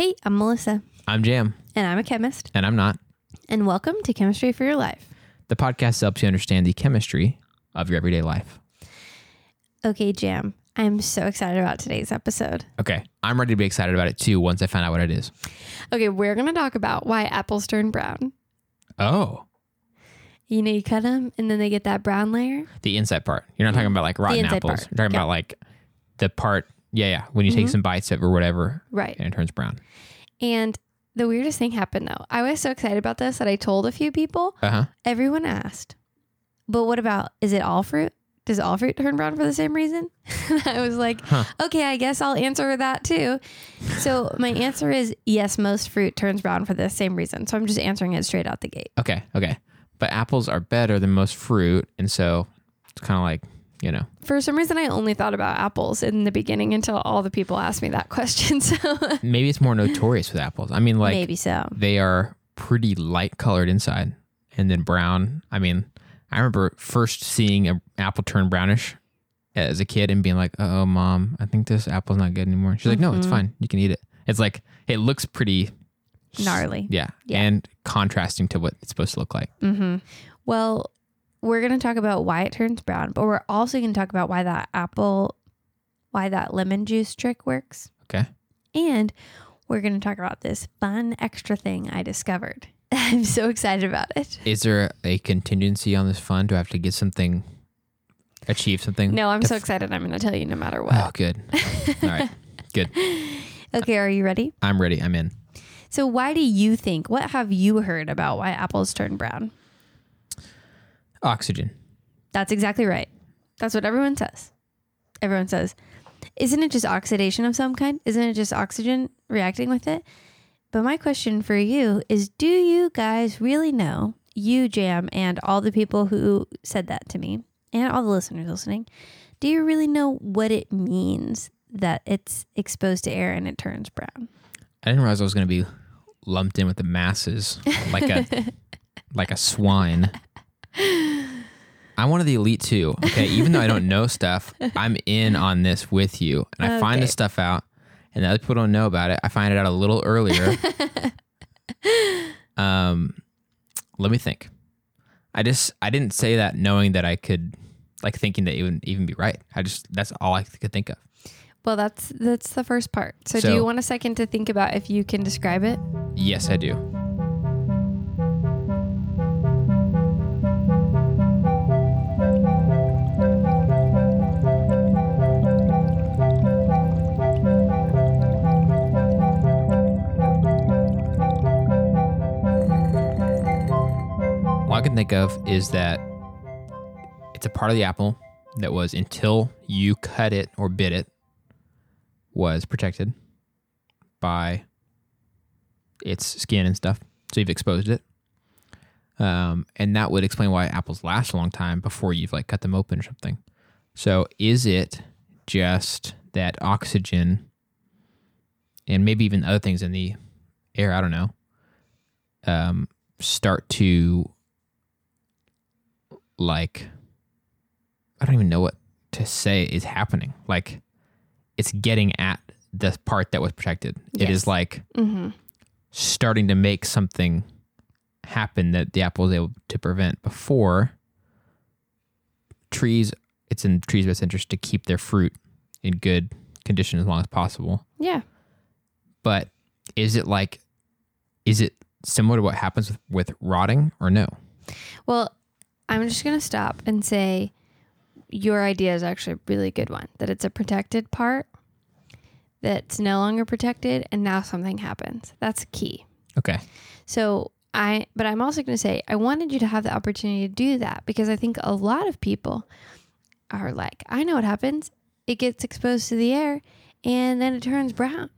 Hey, I'm Melissa, I'm Jam, and I'm a chemist, and I'm not. and welcome to Chemistry for Your Life. The podcast helps you understand the chemistry of your everyday life. Okay, Jam, I'm so excited about today's episode. Okay, I'm ready to be excited about it too once I find out what it is. Okay, we're going to talk about why apples turn brown. Oh, You know, you cut them and then they get that brown layer. the inside part. You're not talking about like rotten inside apples. part. You're talking Yeah. about like the part. Yeah, yeah. When you take some bites of it or whatever, Right. and it turns brown. And the weirdest thing happened though. I was so excited about this that I told a few people. Uh huh. Everyone asked, but what about, is it all fruit? Does all fruit turn brown for the same reason? I was like, Huh. okay, I guess I'll answer that too. So my answer is yes, most fruit turns brown for the same reason. So I'm just answering it straight out the gate. Okay. Okay. But apples are better than most fruit, and so it's kind of like you know. For some reason, I only thought about apples in the beginning until all the people asked me that question. So Maybe it's more notorious with apples. I mean, like maybe so. they are pretty light colored inside and then brown. I mean, I remember first seeing an apple turn brownish as a kid and being like, oh, mom, I think this apple's not good anymore. She's like, no, it's fine. You can eat it. It's like, it looks pretty Gnarly. Yeah. Yeah. And contrasting to what it's supposed to look like. Mm-hmm. Well, we're going to talk about why it turns brown, but we're also going to talk about why that apple, why that lemon juice trick works. Okay. And we're going to talk about this fun extra thing I discovered. I'm so excited about it. Is there a contingency on this fund? Do I have to get something, achieve something? No, I'm to so excited. I'm going to tell you no matter oh, what. Oh, good. All right. Good. Okay, are you ready? I'm ready. I'm in. So, why do you think, what have you heard about why apples turn brown? Oxygen. That's exactly right. That's what everyone says. Everyone says, isn't it just oxidation of some kind? Isn't it just oxygen reacting with it? But my question for you is do you guys really know, you, Jam, and all the people who said that to me, and all the listeners listening, do you really know what it means that it's exposed to air and it turns brown? I didn't realize I was going to be lumped in with the masses like a like a swine. I'm one of the elite too. Okay, even though I don't know stuff, I'm in on this with you, and I find Okay. this stuff out, and the other people don't know about it. I find it out a little earlier. um, let me think. I just I didn't say that knowing that I could, like thinking that it would even be right. I just that's all I could think of. Well, that's that's the first part. So, do So- you want a second to think about if you can describe it? Yes, I do. Can think of is that it's a part of the apple that was until you cut it or bit it was protected by its skin and stuff. So you've exposed it. Um, and that would explain why apples last a long time before you've like cut them open or something. So is it just that oxygen and maybe even other things in the air, I don't know, um, start to like, I don't even know what to say is happening. Like it's getting at the part that was protected. It Yes. is like Mm-hmm. starting to make something happen that the apple was able to prevent before trees it's in trees best interest to keep their fruit in good condition as long as possible Yeah. but is it like is it similar to what happens with, with rotting or no Well, I'm just going to stop and say your idea is actually a really good one that it's a protected part that's no longer protected and now something happens. That's key. okay So, I but I'm also going to say I wanted you to have the opportunity to do that because I think a lot of people are like, I know what happens. It gets exposed to the air and then it turns brown.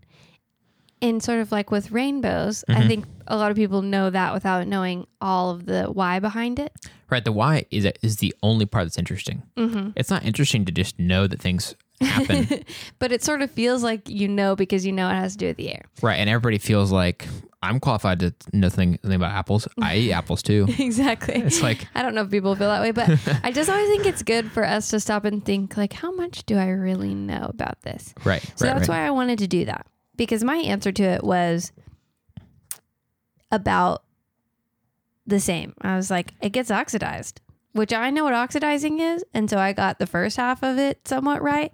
And sort of like with rainbows, I Mhm. think a lot of people know that without knowing all of the why behind it. right the why is is the only part that's interesting Mm-hmm. it's not interesting to just know that things happen but it sort of feels like you know because you know it has to do with the air. right and everybody feels like i'm qualified to know something, something about apples i eat apples too exactly. it's like I don't know if people feel that way, but I just always think it's good for us to stop and think like, how much do I really know about this? right So right that's right. why I wanted to do that. Because my answer to it was about the same. I was like, it gets oxidized, which I know what oxidizing is. And so I got the first half of it somewhat right,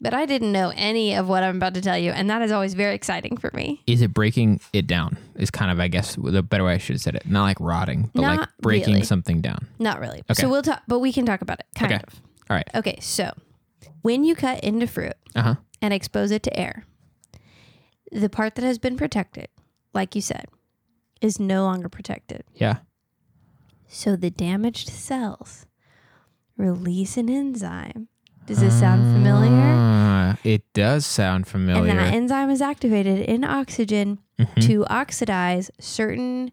but I didn't know any of what I'm about to tell you. And that is always very exciting for me. Is it breaking it down? Is kind of, I guess, the better way I should have said it. Not like rotting, but like breaking really. something down. Not really. Okay. So we'll talk, but we can talk about it kind Okay. of. All right. Okay. So when you cut into fruit Uh huh. and expose it to air, the part that has been protected, like you said, is no longer protected. Yeah. So the damaged cells release an enzyme. Does this sound familiar? Ah, it does sound familiar. And that enzyme is activated in oxygen Mhm. to oxidize certain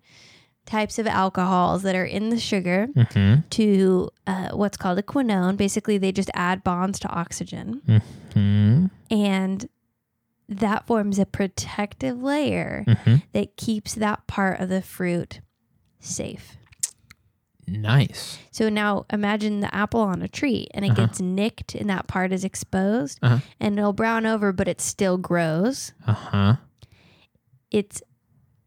types of alcohols that are in the sugar Mhm. to uh, what's called a quinone. Basically, they just add bonds to oxygen. Mhm. And that forms a protective layer Mhm. that keeps that part of the fruit safe. Nice. So now imagine the apple on a tree and it Uh-huh. gets nicked and that part is exposed Uh-huh. and it'll brown over, but it still grows. Uh huh. It's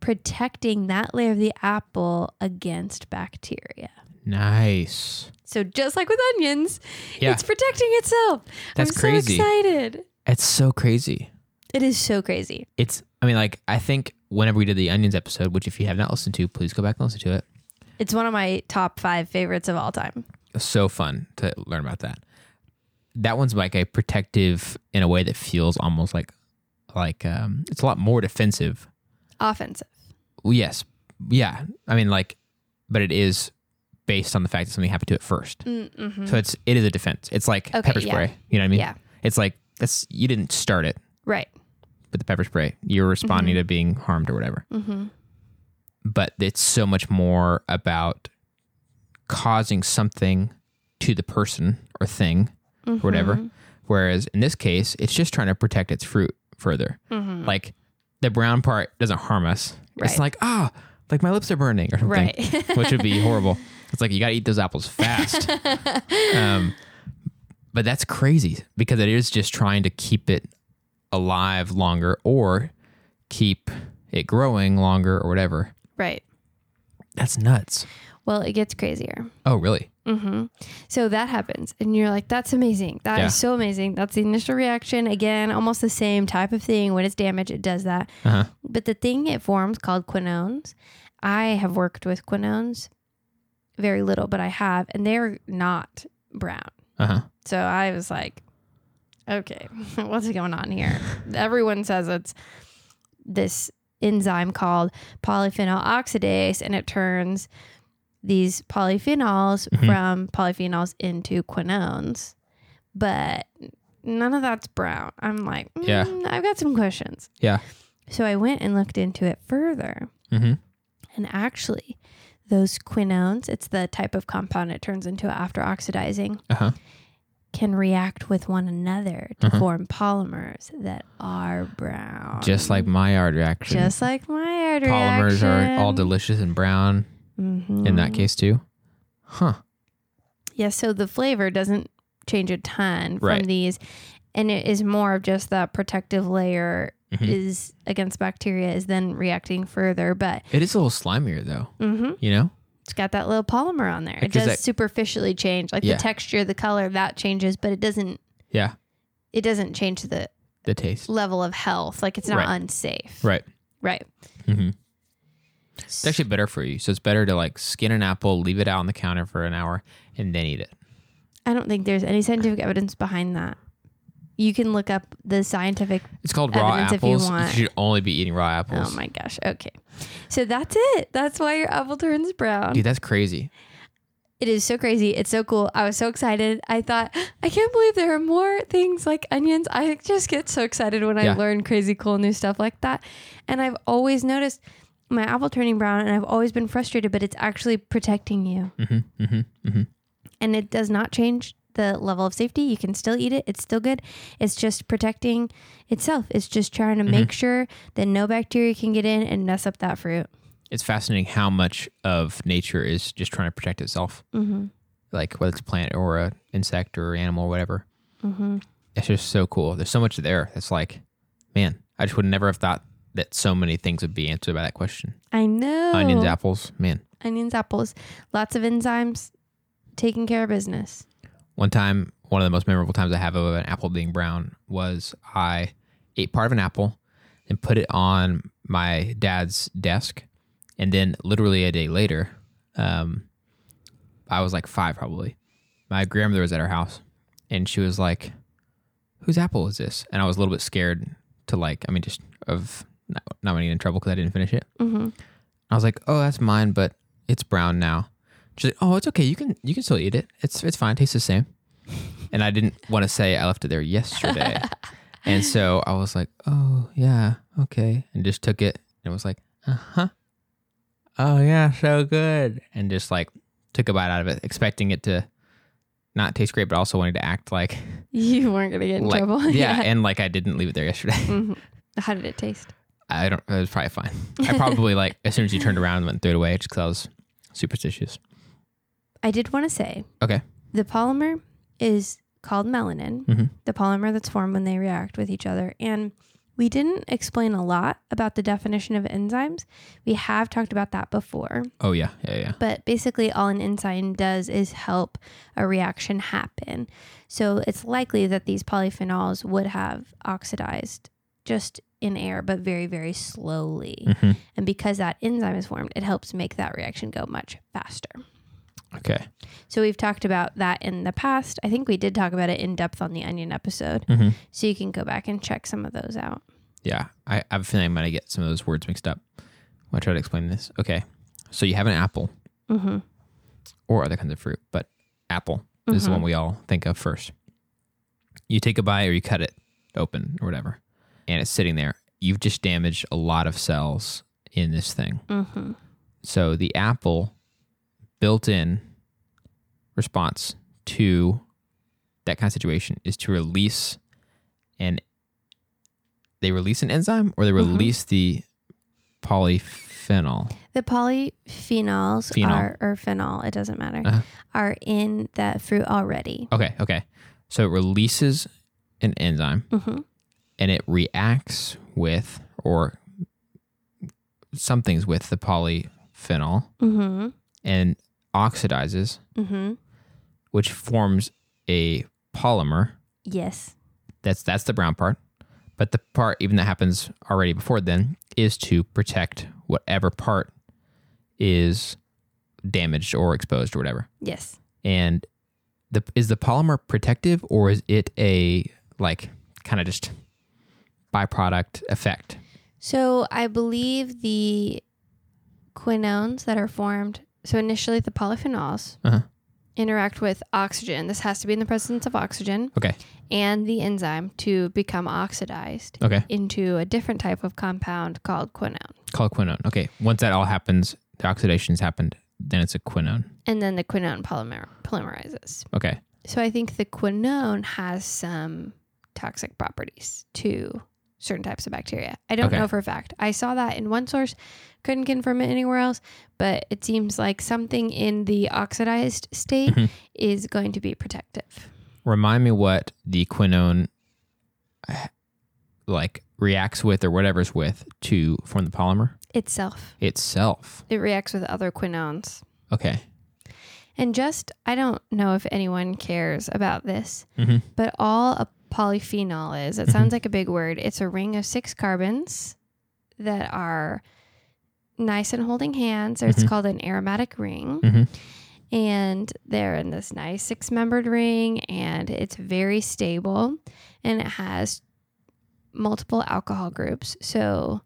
protecting that layer of the apple against bacteria. Nice. So just like with onions, Yeah. it's protecting itself. That's I'm crazy. so excited. It's so crazy. It is so crazy. It's, I mean, like, I think whenever we did the onions episode, which if you have not listened to, please go back and listen to it. It's one of my top five favorites of all time. So fun to learn about that. That one's like a protective in a way that feels almost like, like, um, it's a lot more defensive. Offensive. Well, yes. Yeah. I mean, like, but it is based on the fact that something happened to it 1st Mm-hmm. So it's, it is a defense. It's like Okay, pepper yeah. spray. You know what I mean? Yeah. It's like, that's, you didn't start it. Right. With the pepper spray. You're responding to being harmed or whatever. Mm-hmm. But it's so much more about causing something to the person or thing or whatever. Mm-hmm. Whereas in this case, it's just trying to protect its fruit further. Mm-hmm. Like the brown part doesn't harm us. It's like, ah, like my lips are burning or something, Right. which would be horrible. It's like you got to eat those apples fast. um, but that's crazy because it is just trying to keep it alive longer or keep it growing longer or whatever. right. That's nuts. Well, it gets crazier. Oh, really? Mm-hmm. So that happens, and you're like, "That's amazing. That is Yeah. so amazing." That's the initial reaction. Again, almost the same type of thing. When it's damaged, it does that. Uh-huh. But the thing it forms called quinones. I have worked with quinones very little, but I have, and they're not brown. Uh huh. So I was like, okay, what's going on here? Everyone says it's this enzyme called polyphenol oxidase, and it turns these polyphenols Mhm. from polyphenols into quinones. But none of that's brown. I'm like, Yeah. "Mm, I've got some questions. Yeah. So I went and looked into it further. Mm-hmm. And actually, those quinones, it's the type of compound it turns into after oxidizing, Uh huh. Can react with one another to Uh-huh. form polymers that are brown. Just like Maillard reaction. just like my polymers reaction. Polymers are all delicious and brown in that Mhm. case too. Huh. Yeah, so the flavor doesn't change a ton from Right. these. And it is more of just that protective layer Mhm. is against bacteria is then reacting further. But It is a little slimier though. mhm, You know? It's got that little polymer on there. It Because does that- superficially change. Like Yeah. the texture, the color, that changes, but it doesn't Yeah. it doesn't change the The taste. level of health. Like it's not Right. unsafe. Right. Right. Mm-hmm. It's actually better for you. So it's better to like skin an apple, leave it out on the counter for an hour, and then eat it. I don't think there's any scientific evidence behind that. You can look up the scientific. It's called raw if you apples. want. should only be eating raw apples. Oh my gosh. Okay. So that's it. That's why your apple turns brown. Dude, that's crazy. It is so crazy. It's so cool. I was so excited. I thought, I can't believe there are more things like onions. I just get so excited when Yeah. I learn crazy cool new stuff like that. And I've always noticed my apple turning brown and I've always been frustrated, but it's actually protecting you. Mm-hmm. Mm-hmm. Mm-hmm. and it does not change the level of safety. You can still eat it. It's still good. It's just protecting itself. It's just trying to Mm-hmm. make sure that no bacteria can get in and mess up that fruit. It's fascinating how much of nature is just trying to protect itself, Mm-hmm. like whether it's a plant or a insect or animal or whatever. Mm-hmm. It's just so cool. There's so much there. It's like, man, I just would never have thought that so many things would be answered by that question. I know. Onions, apples, man. Onions, apples, lots of enzymes, taking care of business. One time, one of the most memorable times I have of an apple being brown was I ate part of an apple and put it on my dad's desk. And then, literally a day later, um, I was like five probably. My grandmother was at our house and she was like, Whose apple is this? And I was a little bit scared to, like, I mean, just of not, not getting in trouble because I didn't finish it. Mm-hmm. I was like, "Oh, that's mine, but it's brown now." She's like, "Oh, it's okay. You can you can still eat it. It's it's fine. It tastes the same." And I didn't want to say I left it there yesterday, and so I was like, "Oh yeah, okay," and just took it and was like, "Uh huh, oh yeah, so good," and just like took a bite out of it, expecting it to not taste great, but also wanting to act like You weren't gonna get in like trouble. yeah, and like I didn't leave it there yesterday. Mhm. How did it taste? I don't. It was probably fine. I probably like as soon as you turned around and went and threw it away just because I was superstitious. I did want to say Okay. the polymer is called melanin, Mhm. the polymer that's formed when they react with each other. And we didn't explain a lot about the definition of enzymes. We have talked about that before. Oh yeah, yeah, yeah. But basically, all an enzyme does is help a reaction happen. So it's likely that these polyphenols would have oxidized just in air, but very, very slowly. Mhm. And because that enzyme is formed, it helps make that reaction go much faster. Okay. So we've talked about that in the past. I think we did talk about it in depth on the onion episode. Mm-hmm. So you can go back and check some of those out. Yeah, I, I have a feeling I'm gonna get some of those words mixed up. when I try to explain this. Okay, so you have an apple Mm-hmm. or other kinds of fruit, but apple is the Mhm. one we all think of first. You take a bite or you cut it open or whatever, and it's sitting there. You've just damaged a lot of cells in this thing. Mm-hmm. So the apple built in response to that kind of situation is to release an they release an enzyme or they Mhm. release the polyphenol. The polyphenols Phenol. are, or phenol, it doesn't matter, Uh-huh. are in that fruit already. Okay, okay. So it releases an enzyme Mm-hmm. and it reacts with or something's with the polyphenol Mm-hmm. and oxidizes, Mm-hmm. which forms a polymer Yes. That's that's the brown part. But the part even that happens already before then is to protect whatever part is damaged or exposed or whatever. Yes. And the is the polymer protective or is it a like kind of just byproduct effect? So I believe the quinones that are formed, so initially the polyphenols Uh-huh. interact with oxygen. This has to be in the presence of oxygen Okay. and the enzyme to become oxidized Okay. into a different type of compound called quinone. Called quinone. Okay. Once that all happens, the oxidation's happened, then it's a quinone. And then the quinone polymer polymerizes. Okay. So I think the quinone has some toxic properties to certain types of bacteria. I don't Okay. know for a fact. I saw that in one source, couldn't confirm it anywhere else, but it seems like something in the oxidized state Mhm. is going to be protective. Remind me what the quinone like reacts with or whatever's with to form the polymer Itself. itself. It reacts with other quinones. Okay. And just, I don't know if anyone cares about this, Mhm. but all a polyphenol is, it Mhm. sounds like a big word. It's a ring of six carbons that are nice and holding hands, or it's Mhm. called an aromatic ring. Mm-hmm. And they're in this nice six membered ring, and it's very stable, and it has multiple alcohol groups. So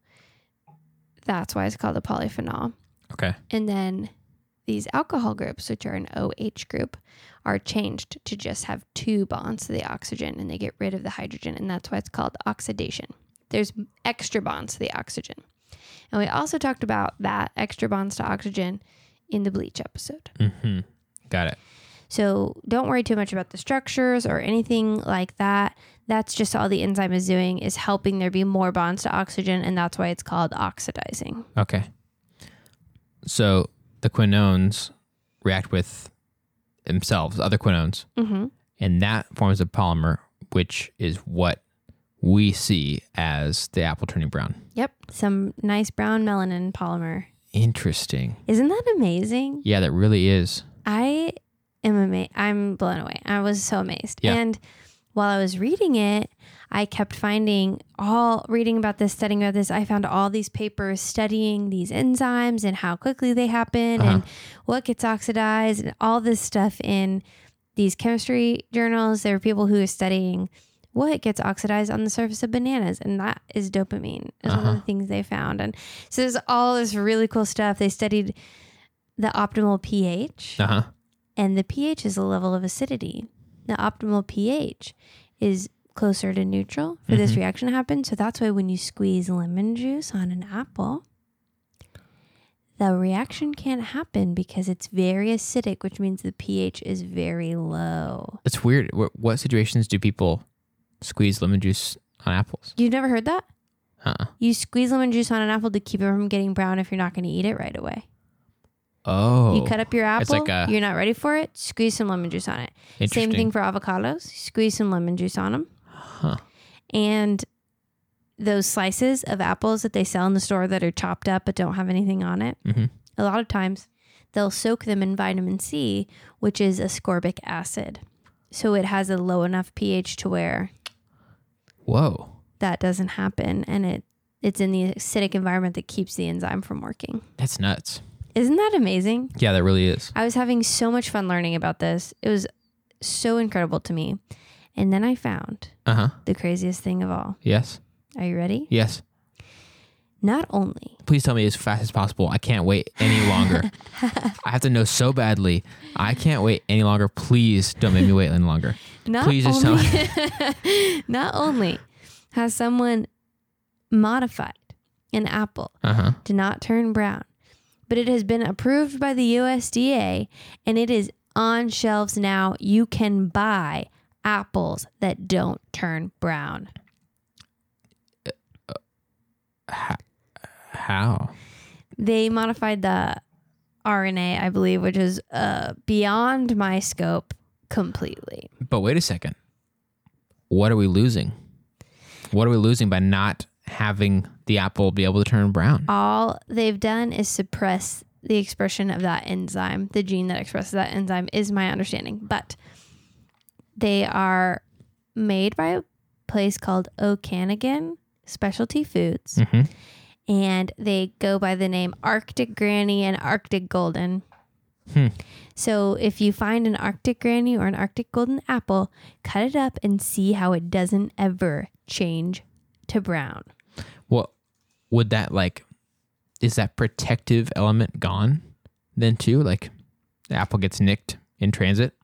that's why it's called a polyphenol. Okay. And then these alcohol groups, which are an OH group, are changed to just have two bonds to the oxygen and they get rid of the hydrogen. And that's why it's called oxidation. There's extra bonds to the oxygen. And we also talked about that extra bonds to oxygen in the bleach episode. Mm-hmm. Got it. So don't worry too much about the structures or anything like that. That's just all the enzyme is doing is helping there be more bonds to oxygen. And that's why it's called oxidizing. Okay. So the quinones react with themselves, other quinones, Mm-hmm. and that forms a polymer, which is what we see as the apple turning brown. Yep. Some nice brown melanin polymer. Interesting. Isn't that amazing? Yeah, that really is. I am amazed. I'm blown away. I was so amazed. Yeah. And while I was reading it, I kept finding all reading about this, studying about this. I found all these papers studying these enzymes and how quickly they happen Uh-huh. and what gets oxidized and all this stuff in these chemistry journals. There were people who are studying what gets oxidized on the surface of bananas, and that is dopamine. Is one Uh-huh. of the things they found. And so there's all this really cool stuff. They studied the optimal pH Uh huh. and the pH is a level of acidity. The optimal pH is closer to neutral for this reaction to happen. So that's why when you squeeze lemon juice on an apple, the reaction can't happen because it's very acidic, which means the pH is very low. It's weird. What, what situations do people squeeze lemon juice on apples? You've never heard that? Uh. You squeeze lemon juice on an apple to keep it from getting brown if you're not going to eat it right away. Oh. You cut up your apple, like a- you're not ready for it, squeeze some lemon juice on it. Same thing for avocados. Squeeze some lemon juice on them. Huh. And those slices of apples that they sell in the store that are chopped up but don't have anything on it, Mhm. a lot of times they'll soak them in vitamin C, which is ascorbic acid. So it has a low enough pH to where Whoa. that doesn't happen and it it's in the acidic environment that keeps the enzyme from working. That's nuts. Isn't that amazing? Yeah, that really is. I was having so much fun learning about this. It was so incredible to me. And then I found Uh huh. the craziest thing of all. Yes. Are you ready? Yes. Not only Please tell me as fast as possible. I can't wait any longer. I have to know so badly. I can't wait any longer. Please don't make me wait any longer. not Please just tell only, not only has someone modified an apple Uh huh. to not turn brown, but it has been approved by the USDA and it is on shelves now. You can buy apples that don't turn brown. How? They modified the RNA, I believe, which is uh, beyond my scope completely. But wait a second. What are we losing? What are we losing by not having the apple be able to turn brown? All they've done is suppress the expression of that enzyme. The gene that expresses that enzyme is my understanding. But they are made by a place called Okanagan Specialty Foods. Mhm. And they go by the name Arctic Granny and Arctic Golden. Hmm. So if you find an Arctic Granny or an Arctic Golden apple, cut it up and see how it doesn't ever change to brown. Well, would that like is that protective element gone then too? Like the apple gets nicked in transit?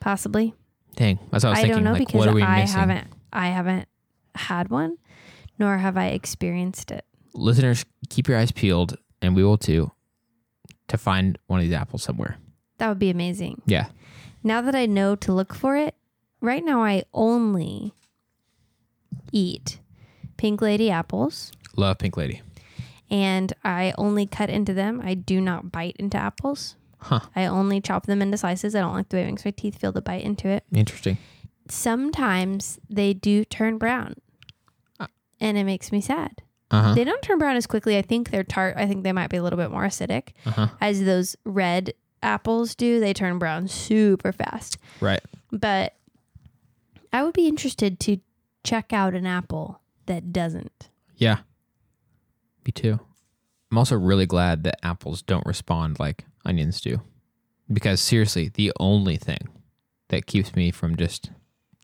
Possibly. Dang, that's what I was I thinking. don't know like, because what are we I missing? haven't I haven't had one, nor have I experienced it. Listeners, keep your eyes peeled, and we will too, to find one of these apples somewhere. That would be amazing. Yeah. Now that I know to look for it, right now I only eat pink lady apples Love Pink Lady. and I only cut into them. I do not bite into apples. Huh. I only chop them into slices. I don't like the way it makes my teeth feel to bite into it. Interesting. Sometimes they do turn brown. And it makes me sad. Uh huh. They don't turn brown as quickly. I think they're tart. I think they might be a little bit more acidic. Uh huh. As those red apples do, they turn brown super fast. Right. But I would be interested to check out an apple that doesn't. Yeah. Me too. I'm also really glad that apples don't respond like onions do. Because seriously, the only thing that keeps me from just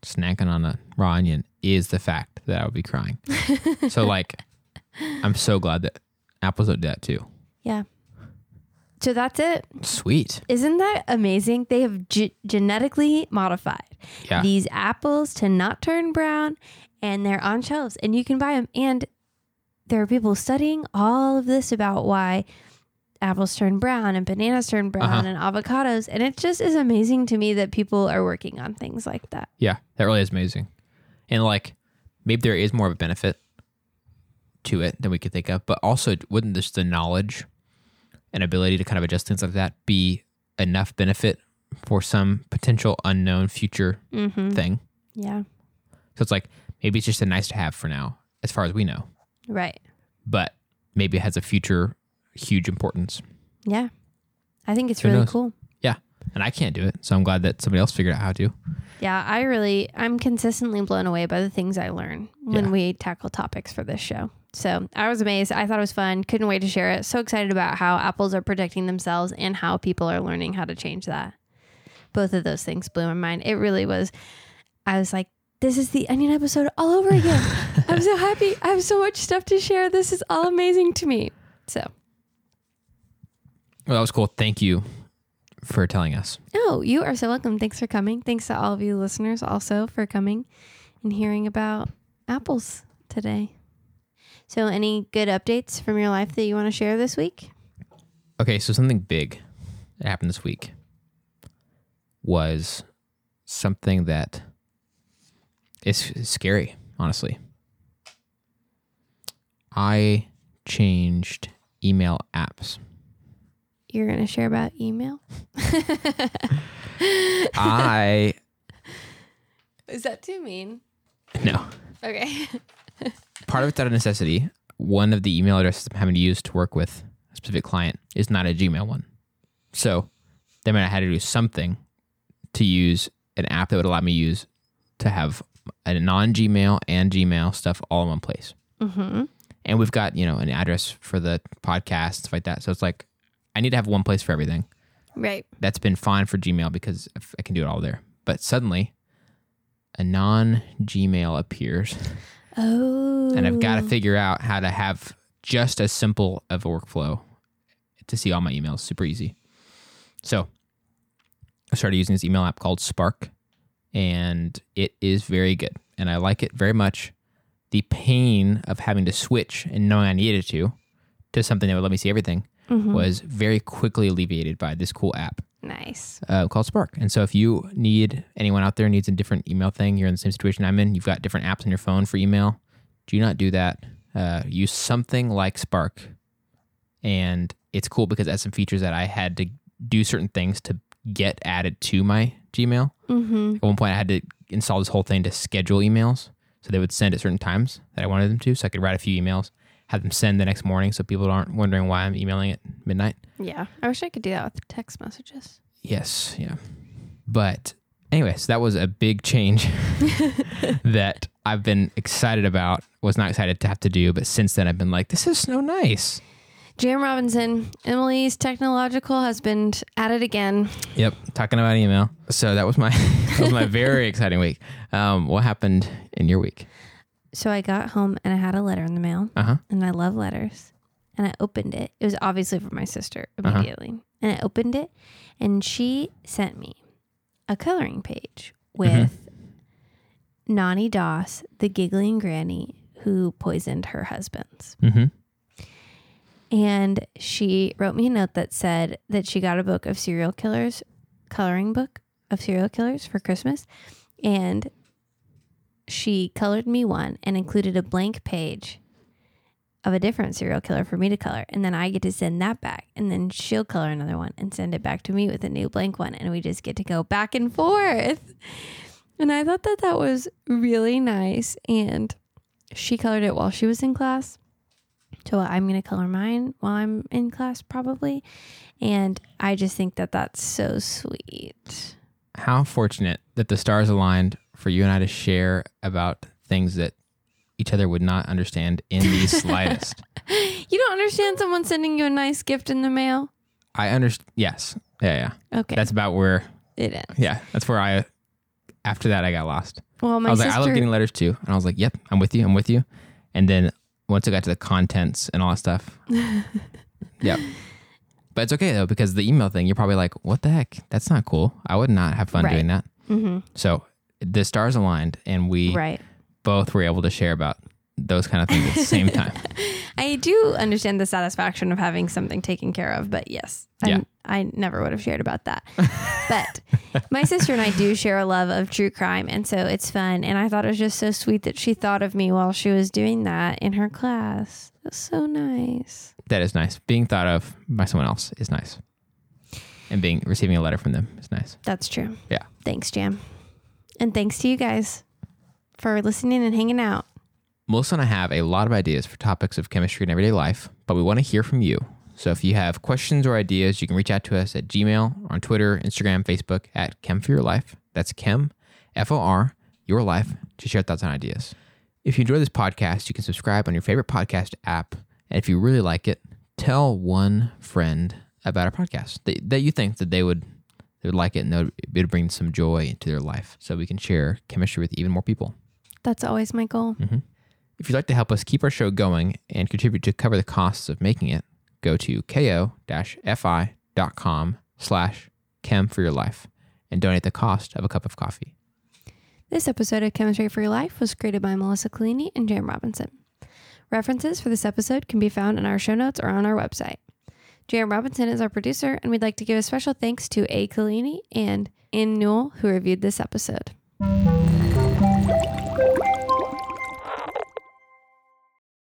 snacking on a raw onion is the fact that I would be crying. so like I'm so glad that apples don't do that too. Yeah. So that's it. Sweet. Isn't that amazing? They have ge- genetically modified Yeah. these apples to not turn brown and they're on shelves and you can buy them. And there are people studying all of this about why apples turn brown and bananas turn brown Uh-huh. and avocados. And it just is amazing to me that people are working on things like that. Yeah, that really is amazing. And like maybe there is more of a benefit to it than we could think of, but also wouldn't just the knowledge and ability to kind of adjust things like that be enough benefit for some potential unknown future Mm-hmm. thing? Yeah. So it's like Maybe it's just a nice to have for now, as far as we know. Right. But maybe it has a future huge importance. Yeah. I think it's Who really knows? cool. Yeah. And I can't do it. So I'm glad that somebody else figured out how to. Yeah, I really, I'm consistently blown away by the things I learn when Yeah. we tackle topics for this show. So I was amazed. I thought it was fun. Couldn't wait to share it. So excited about how apples are protecting themselves and how people are learning how to change that. Both of those things blew my mind. It really was. I was like, this is the Onion episode all over again. I'm so happy. I have so much stuff to share. This is all amazing to me. So, Well, that was cool. Thank you for telling us. oh, you are so welcome. Thanks for coming. Thanks to all of you listeners also for coming and hearing about apples today. So, any good updates from your life that you want to share this week? Okay, so something big that happened this week was something that is scary, honestly. I changed email apps. You're going to share about email? I Is that too mean? no. Okay. Part of it's out of necessity. One of the email addresses I'm having to use to work with a specific client is not a Gmail one. So then I had to do something to use an app that would allow me to use to have a non Gmail and Gmail stuff all in one place. mm-hmm. And we've got, you know, an address for the podcast, stuff like that. So it's like I need to have one place for everything. Right. That's been fine for Gmail because I can do it all there. But suddenly a non Gmail appears Oh. and I've got to figure out how to have just as simple of a workflow to see all my emails. Super easy. So I started using this email app called Spark, and it is very good, and I like it very much. The pain of having to switch and knowing I needed to to something that would let me see everything Mhm. was very quickly alleviated by this cool app Nice. uh, called Spark. And so if you need anyone out there needs a different email thing, you're in the same situation I'm in. You've got different apps on your phone for email. Do not do that. Uh, use something like Spark, and it's cool because it has some features that I had to do certain things to get added to my Gmail. Mm-hmm. At one point, I had to install this whole thing to schedule emails, so they would send at certain times that I wanted them to, so I could write a few emails, have them send the next morning, so people aren't wondering why I'm emailing at midnight. Yeah. I wish I could do that with text messages. Yes, yeah. But anyway, so that was a big change that I've been excited about. Was not excited to have to do, but since then I've been like, this is so nice. Jam Robinson, Emily's technological husband, at it again. Yep, talking about email. So that was my that was my very exciting week. Um, what happened in your week? So I got home and I had a letter in the mail, Uh huh. and I love letters. And I opened it. It was obviously from my sister Uh-huh. immediately. And I opened it, and she sent me a coloring page with Nannie Doss, the giggling granny who poisoned her husbands. Mm-hmm. And she wrote me a note that said that she got a book of serial killers, coloring book of serial killers for Christmas. And she colored me one and included a blank page of a different serial killer for me to color. And then I get to send that back. And then she'll color another one and send it back to me with a new blank one. And we just get to go back and forth. And I thought that that was really nice. And she colored it while she was in class. So I'm going to color mine while I'm in class, probably. And I just think that that's so sweet. How fortunate that the stars aligned for you and I to share about things that each other would not understand in the slightest. You don't understand someone sending you a nice gift in the mail? I understand. Yes. Yeah. Yeah. Okay. That's about where. it is. Yeah. That's where I. After that, I got lost. Well, my I was sister. like, I love getting letters too. And I was like, yep, I'm with you. I'm with you. And then once it got to the contents and all that stuff, yep. But it's okay though, because the email thing, you're probably like, what the heck? That's not cool. I would not have fun Right. doing that. hmm So the stars aligned and we Right. both were able to share about those kind of things at the same time. I do understand the satisfaction of having something taken care of, but yes, Yeah. I never would have shared about that. but my sister and I do share a love of true crime, and so it's fun. And I thought it was just so sweet that she thought of me while she was doing that in her class. Was so nice. that is nice. Being thought of by someone else is nice. And being receiving a letter from them is nice. That's true. Yeah. Thanks, Jam. And thanks to you guys. for listening and hanging out. Melissa and I have a lot of ideas for topics of chemistry in everyday life, but we want to hear from you. So if you have questions or ideas, you can reach out to us at Gmail, or on Twitter, Instagram, Facebook at Chem for Your Life. That's Chem, F O R, Your Life, to share thoughts and ideas. If you enjoy this podcast, you can subscribe on your favorite podcast app. And if you really like it, tell one friend about our podcast that, that you think that they would they would like it and it would bring some joy into their life so we can share chemistry with even more people. That's always my goal. Mm-hmm. If you'd like to help us keep our show going and contribute to cover the costs of making it, go to ko-fi.com slash chem for your life and donate the cost of a cup of coffee. This episode of Chemistry for Your Life was created by Melissa Collini and Jam Robinson. References for this episode can be found in our show notes or on our website. Jam Robinson is our producer, and we'd like to give a special thanks to A. Collini and Ann Newell, who reviewed this episode.